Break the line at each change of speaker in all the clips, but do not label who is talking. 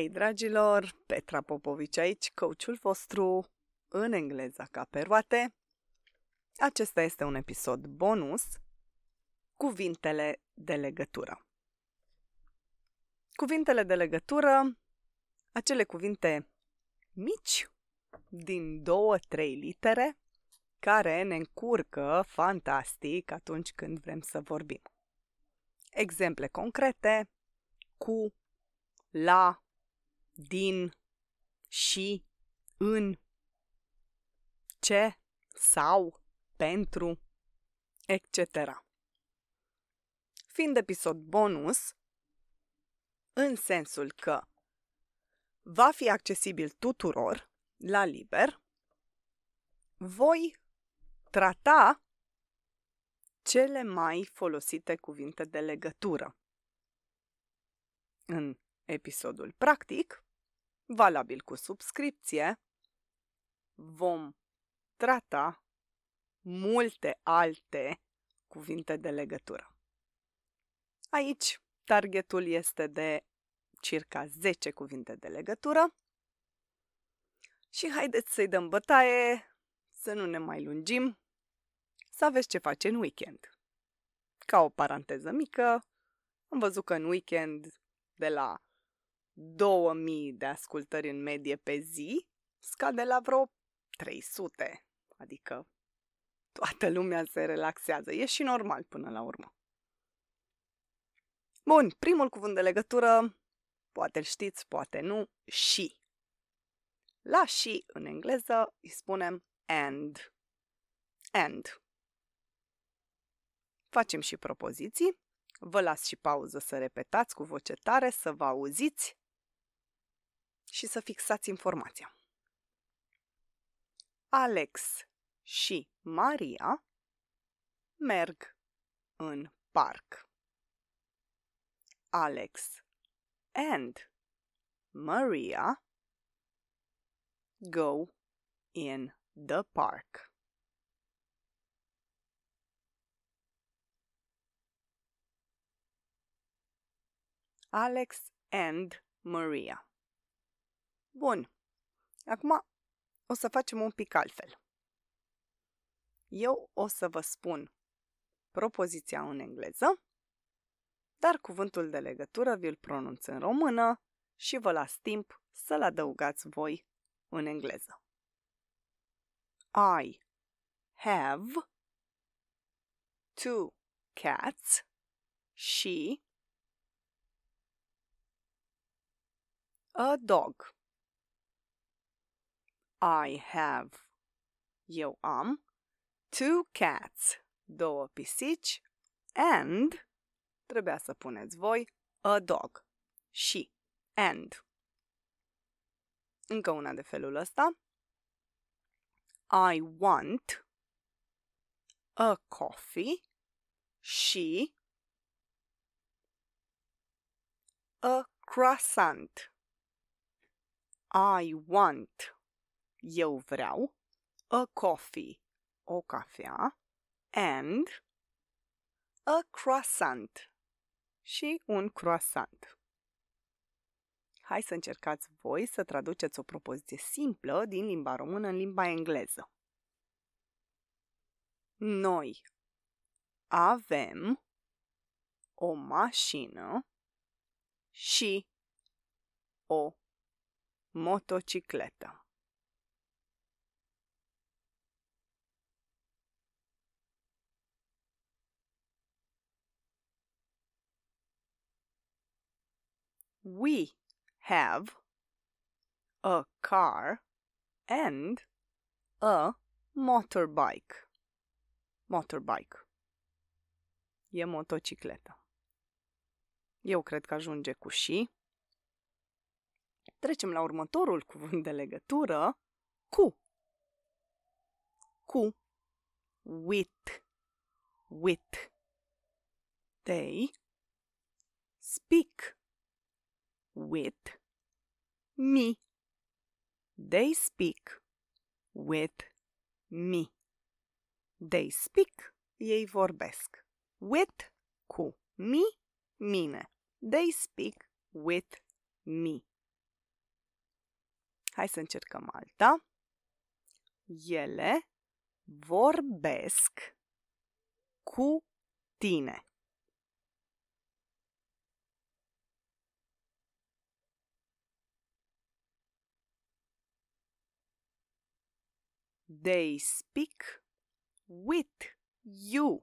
Hei dragilor, Petra Popovici aici, coachul vostru în engleza ca pe roate. Acesta este un episod bonus, cuvintele de legătură. Cuvintele de legătură, acele cuvinte mici, din două, trei litere, care ne încurcă fantastic atunci când vrem să vorbim. Exemple concrete, cu, la, din, și, în, ce, sau, pentru, etc. Fiind episod bonus, în sensul că va fi accesibil tuturor la liber, voi trata cele mai folosite cuvinte de legătură. În episodul practic, valabil cu subscripție, vom trata multe alte cuvinte de legătură. Aici, targetul este de circa 10 cuvinte de legătură și haideți să-i dăm bătaie, să nu ne mai lungim, să aveți ce face în weekend. Ca o paranteză mică, am văzut că în weekend de la 2000 de ascultări în medie pe zi, scade la vreo 300. Adică toată lumea se relaxează. E și normal până la urmă. Bun, primul cuvânt de legătură, poate îl știți, poate nu, și. La și în engleză îi spunem and. And. Facem și propoziții. Vă las și pauză să repetați cu voce tare, să vă auziți și să fixați informația. Alex și Maria merg în parc. Alex and Maria go in the park. Alex and Maria. Bun. Acum o să facem un pic altfel. Eu o să vă spun propoziția în engleză, dar cuvântul de legătură vi-l pronunț în română și vă las timp să-l adăugați voi în engleză. I have two cats. She a dog. I have. Eu am. Two cats. Două pisici. And. Trebuia să puneți voi. A dog. Și. And. Încă una de felul ăsta. I want a coffee. She a croissant. I want eu vreau, a coffee, o cafea, and a croissant și un croissant. Hai să încercați voi să traduceți o propoziție simplă din limba română în limba engleză. Noi avem o mașină și o motocicletă. We have a car and a motorbike. Motorbike. E motocicletă. Eu cred că ajunge cu și. Trecem la următorul cuvânt de legătură. Cu. Cu. With. With. They speak with me. They speak with me. They speak, ei vorbesc. With, cu. Me, mine. They speak with me. Hai să încercăm alta. Ele vorbesc cu tine. They speak with you.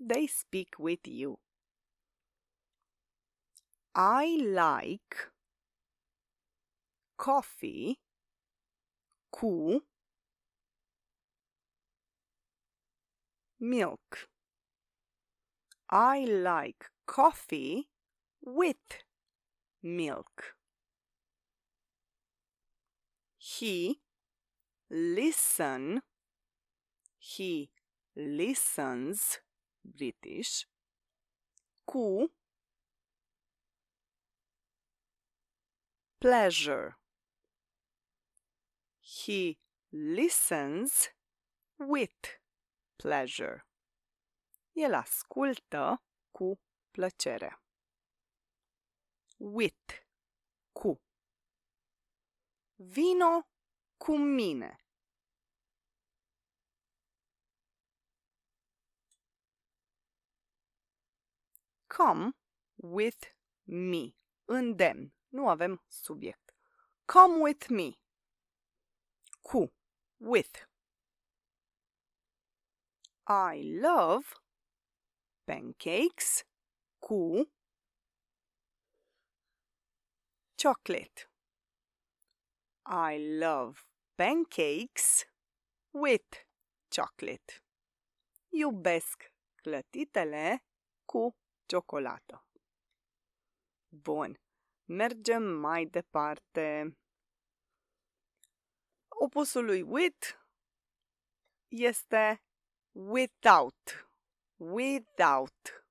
They speak with you. I like coffee cu milk. I like coffee with milk. He listen he listens British cu pleasure. He listens with pleasure. El ascultă cu plăcere. With cu. Vino cu mine Come with me. Îndemn. Nu avem subiect. Come with me. Cu. With. I love pancakes cu chocolate. I love pancakes with chocolate. Iubesc clătitele cu ciocolată. Bun. Mergem mai departe. Opusul lui with este without. Without.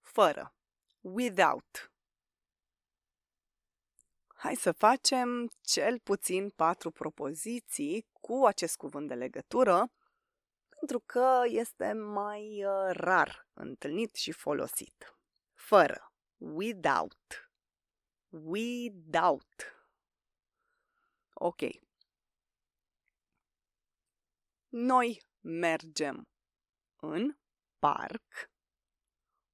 Fără. Without. Hai să facem cel puțin patru propoziții cu acest cuvânt de legătură pentru că este mai uh, rar întâlnit și folosit. Fără. Without. Without. Ok. Noi mergem în parc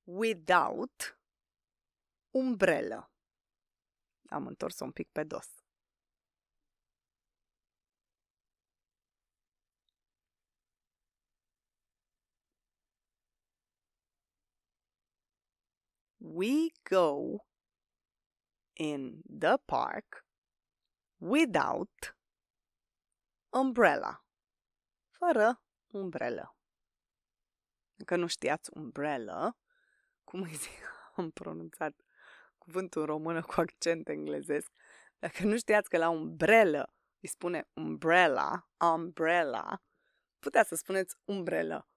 without umbrelă. Am întors un pic pe dos. We go in the park without umbrella. Fără umbrelă. Dacă nu știați umbrella, cum îi zic, am pronunțat cuvântul în română cu accent englezesc, dacă nu știați că la umbrelă îi spune umbrella, umbrella, puteți să spuneți umbrelă.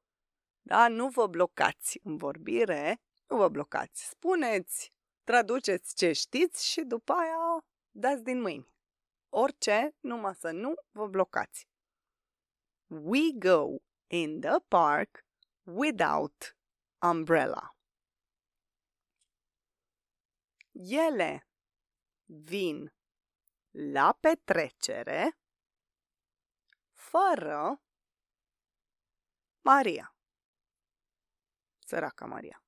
Da? Nu vă blocați în vorbire, nu vă blocați. Spuneți, traduceți ce știți și după aia dați din mâini. Orice, numai să nu vă blocați. We go in the park without umbrella. Ele vin la petrecere fără Maria. Săraca Maria.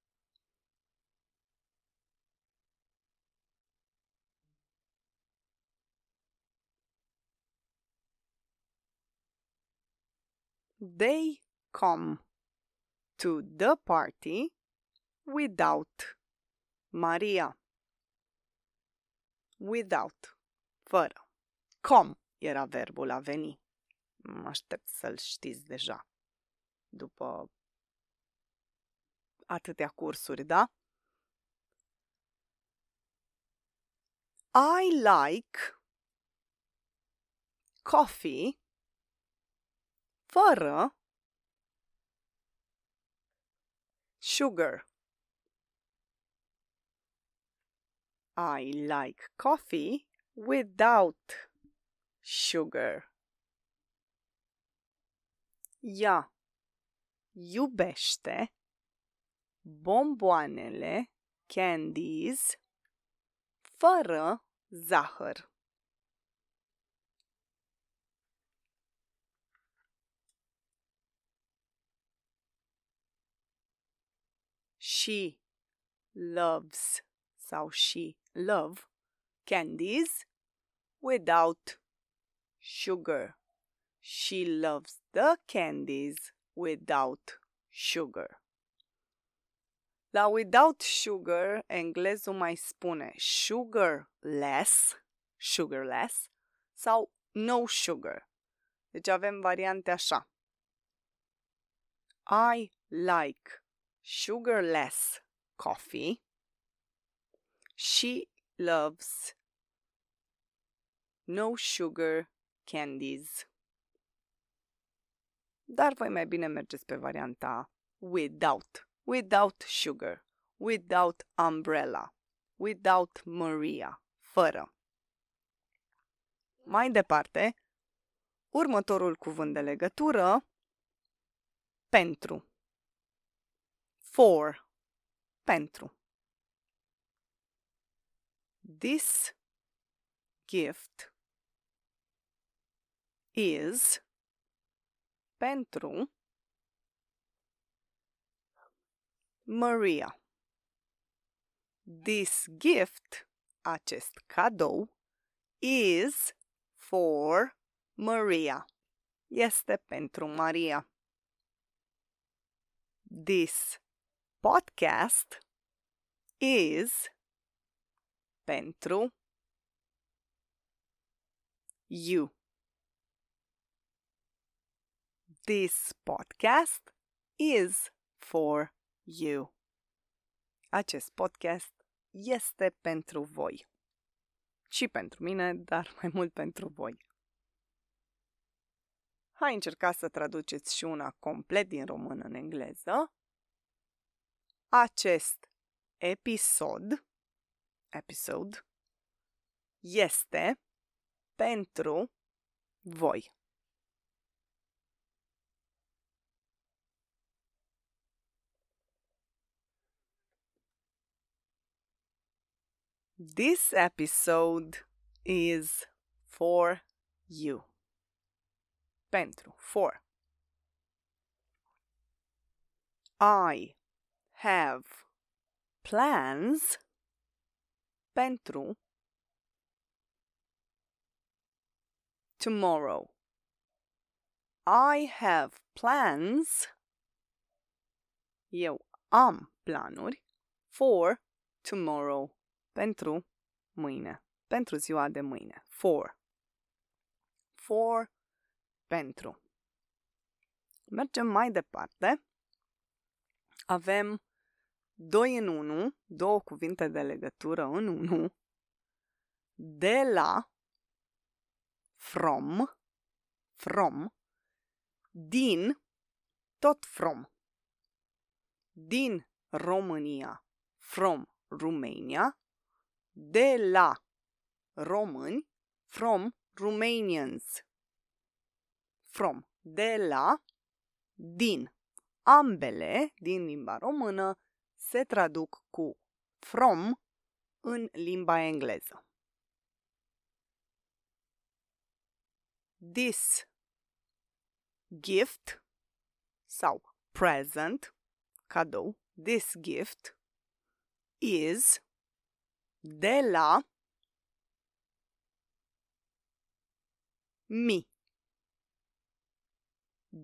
They come to the party without Maria. Without. Fără. Come era verbul a veni. Mă aștept să-l știți deja. După atâtea cursuri, da? I like coffee fără sugar. I like coffee without sugar. Ea iubește bomboanele, candies, fără zahăr. She loves sau she love candies without sugar. She loves the candies without sugar. La without sugar, englezul mai spune sugarless, sugarless sau no sugar. Deci avem variante așa. I like sugarless coffee. She loves no sugar candies. Dar voi mai bine mergeți pe varianta without, without sugar, without umbrella, without Maria, fără. Mai departe, următorul cuvânt de legătură, pentru. For, pentru. This gift is pentru Maria. This gift, acest cadou, is for Maria. Este pentru Maria. This podcast is pentru you. This podcast is for you. Acest podcast este pentru voi. Și pentru mine, dar mai mult pentru voi. Hai încerca să traduceți și una complet din română în engleză. Acest episod, episod este pentru voi. This episode is for you. Pentru, for. I have plans pentru tomorrow. I have plans. Eu am planuri for tomorrow pentru mâine, pentru ziua de mâine. For. For, pentru. Mergem mai departe. Avem doi în unu, două cuvinte de legătură în unu, de la, from, from, din, tot from, din România, from Romania, de la români, from Romanians. From, de la, din. Ambele, din limba română, se traduc cu from în limba engleză. This gift sau present, cadou, this gift is de la me.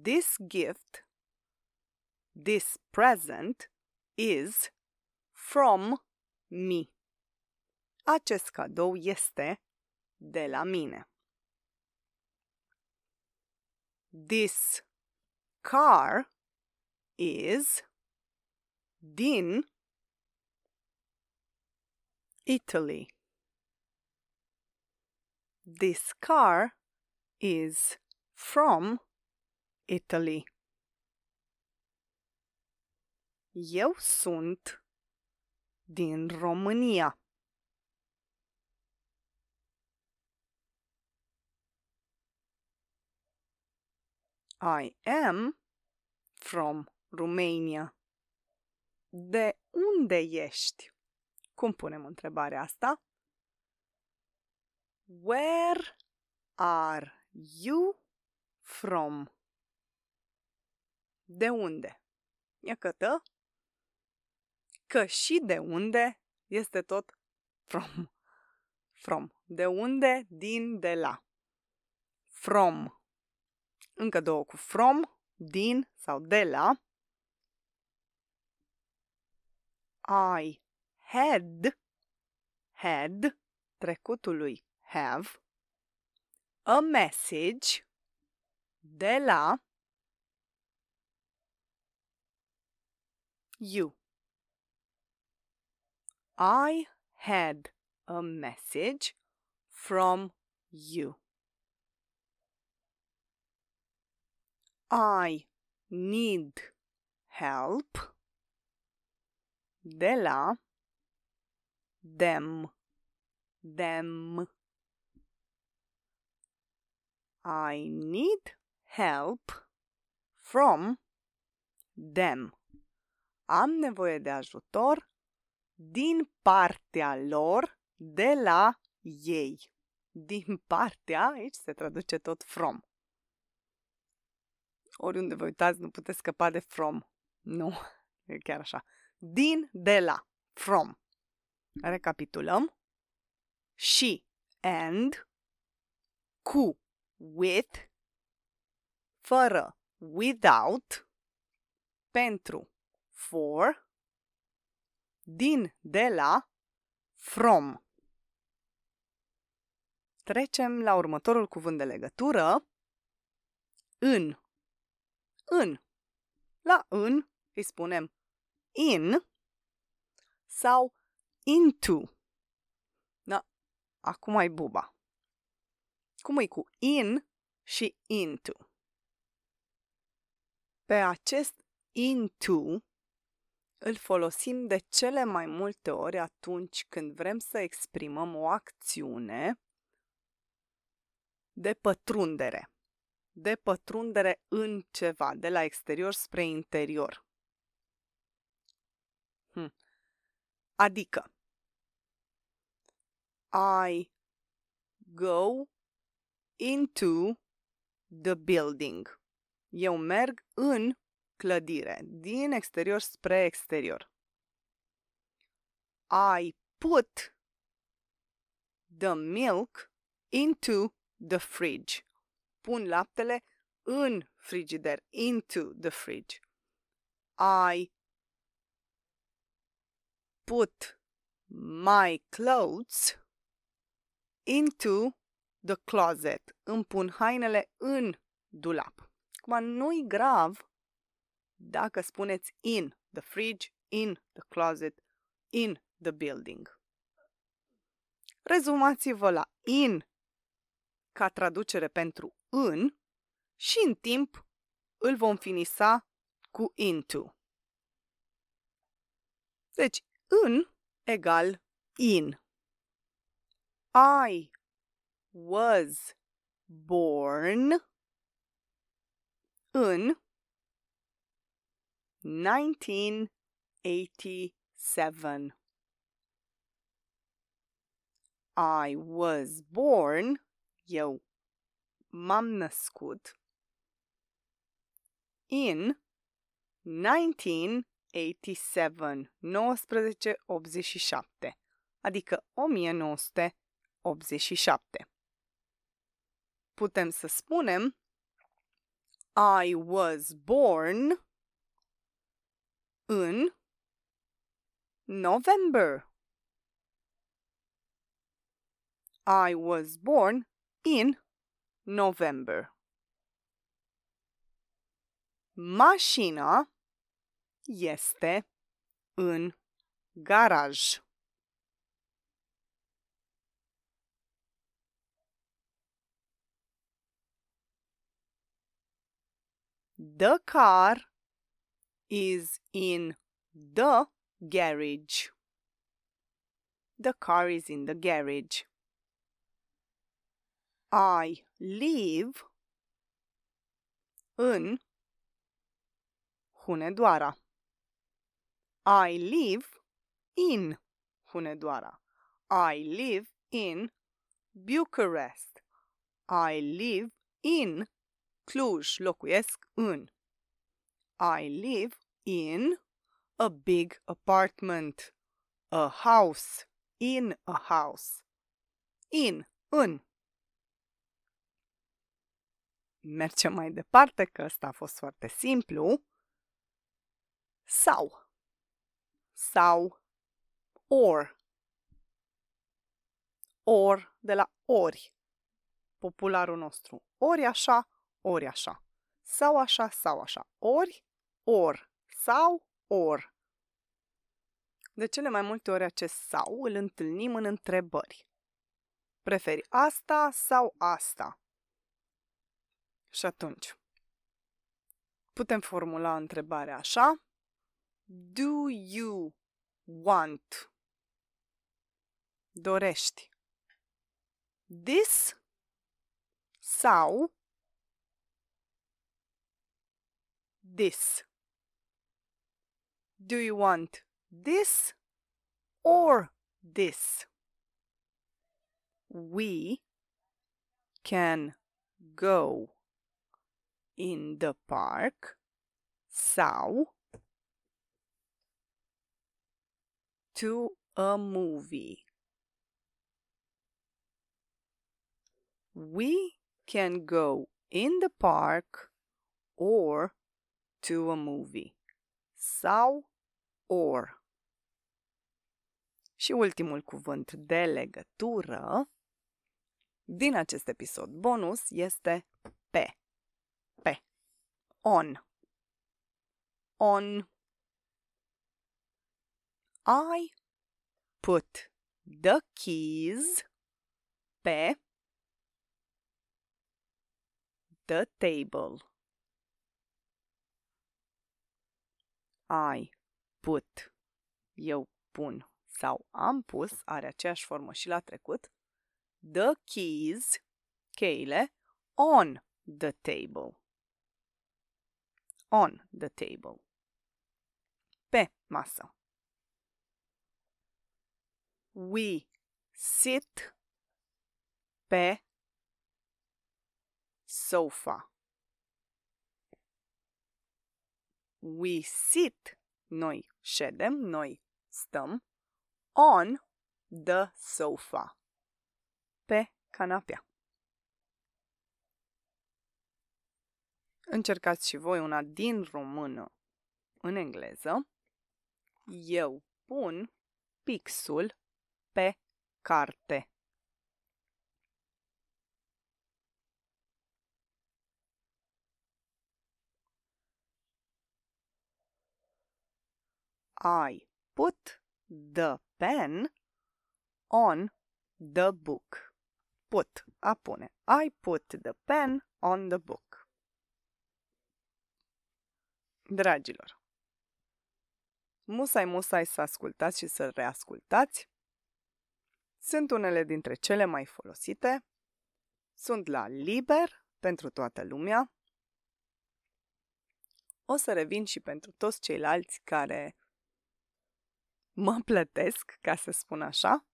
This gift, this present is from me. Acest cadou este de la mine. This car is din Italy. This car is from Italy. Eu sunt din România. I am from Romania. De unde ești? Cum punem întrebarea asta? Where are you from? De unde? Iată. Că și de unde este tot from. From. De unde? Din, de la. From. Încă două cu from, din sau de la. I had, had, trecutului have, a message de la you. I had a message from you. I need help de la them them I need help from them. Am nevoie de ajutor din partea lor, de la ei. Din partea, aici se traduce tot from. Oriunde vă uitați, nu puteți scăpa de from. Nu, e chiar așa. Din, de la, from. Recapitulăm. She, and, cu, with, fără, without, pentru, for, din, de la, from. Trecem la următorul cuvânt de legătură. În. În. La în îi spunem in sau into. Da, acum ai buba. Cum e cu in și into? Pe acest into îl folosim de cele mai multe ori atunci când vrem să exprimăm o acțiune de pătrundere. De pătrundere în ceva, de la exterior spre interior. Hm. Adică, I go into the building. Eu merg în clădire, din exterior spre exterior. I put the milk into the fridge. Pun laptele în frigider, into the fridge. I put my clothes into the closet. Îmi pun hainele în dulap. Acum nu-i grav dacă spuneți in the fridge, in the closet, in the building. Rezumați-vă la in ca traducere pentru în și în timp îl vom finisa cu into. Deci, în egal in. I was born în 1987. I was born, eu m-am născut, in 1987, 1987, adică 1987. Putem să spunem I was born în November. I was born in November. Mașina este în garaj. The car is in the garage. The car is in the garage. I live în Hunedoara. I live in Hunedoara. I live in Bucharest. I live in Cluj. Locuiesc în. I live in a big apartment, a house, in a house. In, în. Mergem mai departe, că ăsta a fost foarte simplu. Sau. Sau. Or. Or de la ori. Popularul nostru. Ori așa, ori așa. Sau așa, sau așa. Ori, or. Sau, or. De cele mai multe ori acest sau îl întâlnim în întrebări. Preferi asta sau asta? Și atunci, putem formula întrebarea așa. Do you want? Dorești. This sau this? Do you want this or this? We can go in the park sau to a movie. We can go in the park or to a movie. Sau or. Și ultimul cuvânt de legătură din acest episod bonus este pe. Pe. On. On. I put the keys pe the table. I put. Eu pun sau am pus, are aceeași formă și la trecut. The keys, cheile, on the table. On the table. Pe masă. We sit pe sofa. We sit, noi ședem, noi stăm, on the sofa, pe canapea. Încercați și voi una din română în engleză. Eu pun pixul pe carte. I put the pen on the book. Put, a pune. I put the pen on the book. Dragilor, musai musai să ascultați și să reascultați. Sunt unele dintre cele mai folosite. Sunt la liber pentru toată lumea. O să revin și pentru toți ceilalți care mă plătesc, ca să spun așa.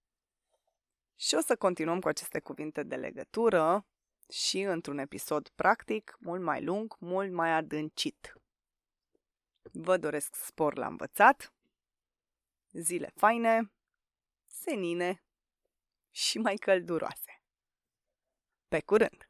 Și o să continuăm cu aceste cuvinte de legătură și într-un episod practic, mult mai lung, mult mai adâncit. Vă doresc spor la învățat, zile faine, senine și mai călduroase. Pe curând!